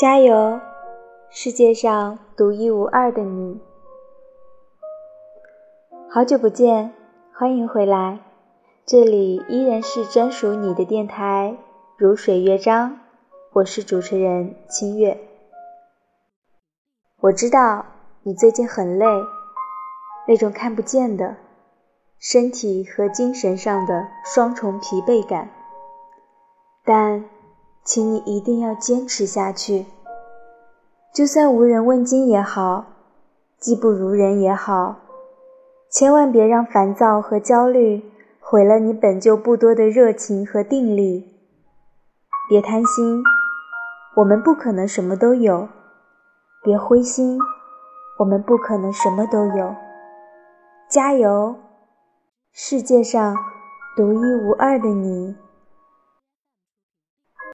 加油，世界上独一无二的你！好久不见，欢迎回来，这里依然是专属你的电台《如水乐章》，我是主持人清月。我知道你最近很累，那种看不见的身体和精神上的双重疲惫感，但。请你一定要坚持下去，就算无人问津也好，技不如人也好，千万别让烦躁和焦虑毁了你本就不多的热情和定力。别贪心，我们不可能什么都有；别灰心，我们不可能什么都有。加油，世界上独一无二的你。